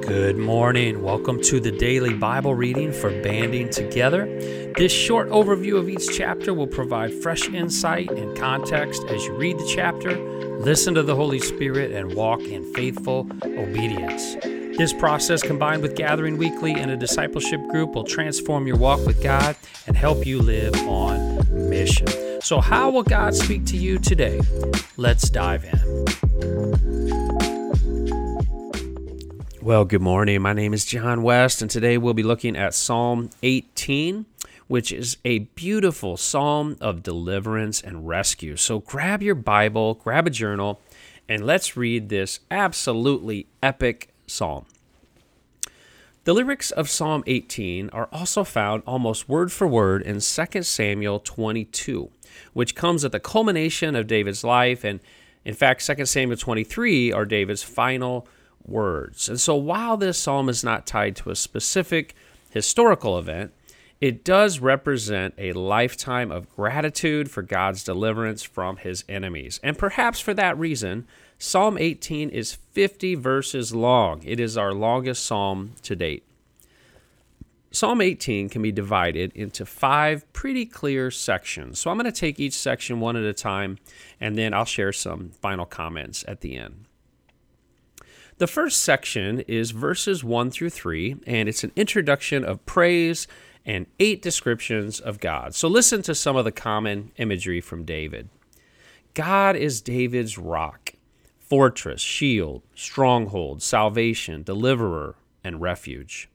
Good morning. Welcome to the daily Bible reading for Banding Together. This short overview of each chapter will provide fresh insight and context as you read the chapter, listen to the Holy Spirit, and walk in faithful obedience. This process, combined with gathering weekly in a discipleship group, will transform your walk with God and help you live on mission. So, how will God speak to you today? Let's dive in. Well, good morning. My name is Jon Wiest, and today we'll be looking at Psalm 18, which is a beautiful psalm of deliverance and rescue. So, grab your Bible, grab a journal, and let's read this absolutely epic psalm. The lyrics of Psalm 18 are also found almost word for word in 2 Samuel 22, which comes at the culmination of David's life. And in fact, 2 Samuel 23 are David's final words. And so while this psalm is not tied to a specific historical event, it does represent a lifetime of gratitude for God's deliverance from his enemies. And perhaps for that reason, Psalm 18 is 50 verses long. It is our longest psalm to date. Psalm 18 can be divided into five pretty clear sections. So I'm going to take each section one at a time, and then I'll share some final comments at the end. The first section is verses 1 through 3, and it's an introduction of praise and eight descriptions of God. So listen to some of the common imagery from David. God is David's rock fortress, shield, stronghold, salvation, deliverer, and refuge.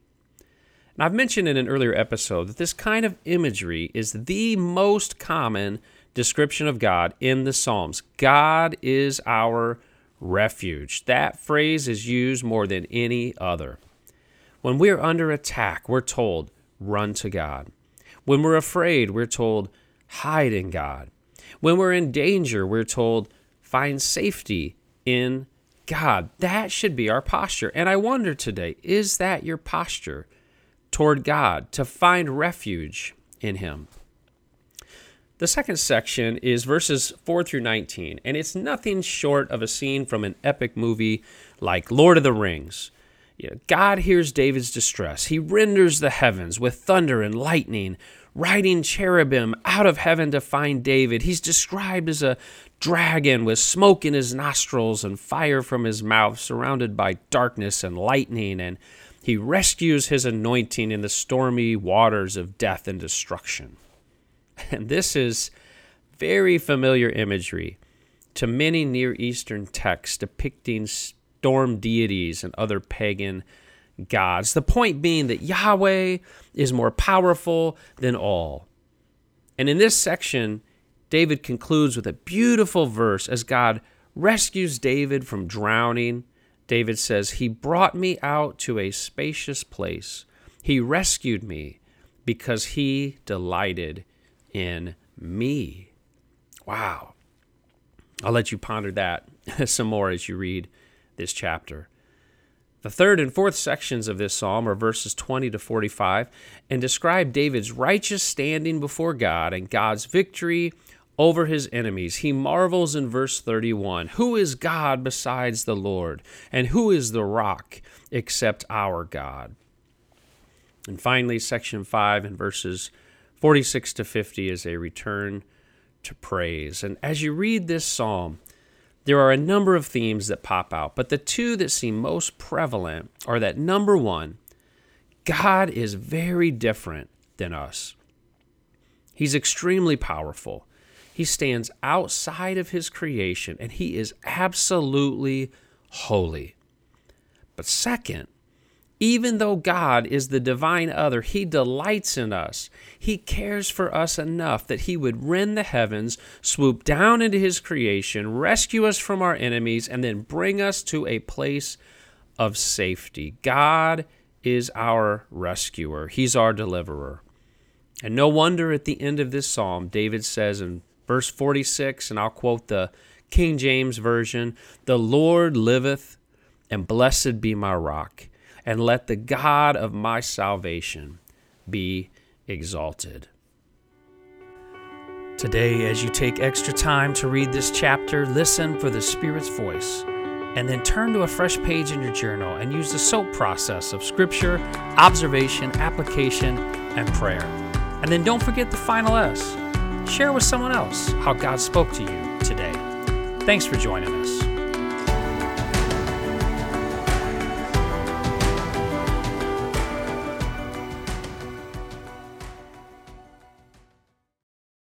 And I've mentioned in an earlier episode that this kind of imagery is the most common description of God in the Psalms. God is our refuge. That phrase is used more than any other. When we're under attack, we're told, run to God. When we're afraid, we're told, hide in God. When we're in danger, we're told, find safety in God. That should be our posture. And I wonder today is that your posture toward God to find refuge in Him? The second section is verses 4 through 19, and it's nothing short of a scene from an epic movie like Lord of the Rings. You know, God hears David's distress. He renders the heavens with thunder and lightning, riding cherubim out of heaven to find David. He's described as a dragon with smoke in his nostrils and fire from his mouth, surrounded by darkness and lightning, and he rescues his anointing in the stormy waters of death and destruction. And this is very familiar imagery to many Near Eastern texts depicting storm deities and other pagan gods. The point being that Yahweh is more powerful than all. And in this section, David concludes with a beautiful verse as God rescues David from drowning. David says, He brought me out to a spacious place. He rescued me because he delighted in me. Wow. I'll let you ponder that some more as you read this chapter. The third and fourth sections of this psalm are verses 20 to 45 and describe David's righteous standing before God and God's victory over his enemies. He marvels in verse 31 Who is God besides the Lord? And who is the rock except our God? And finally, section 5 and verses 46 to 50 is a return to praise. And as you read this psalm, there are a number of themes that pop out, but the two that seem most prevalent are that number one, God is very different than us. He's extremely powerful. He stands outside of his creation and he is absolutely holy. But second, even though God is the divine other, He delights in us. He cares for us enough that He would rend the heavens, swoop down into His creation, rescue us from our enemies, and then bring us to a place of safety. God is our rescuer, He's our deliverer. And no wonder at the end of this psalm, David says in Verse 46, and I'll quote the King James Version The Lord liveth, and blessed be my rock, and let the God of my salvation be exalted. Today, as you take extra time to read this chapter, listen for the Spirit's voice and then turn to a fresh page in your journal and use the SOAP process of scripture, observation, application, and prayer. And then don't forget the final S. Share with someone else how God spoke to you today. Thanks for joining us.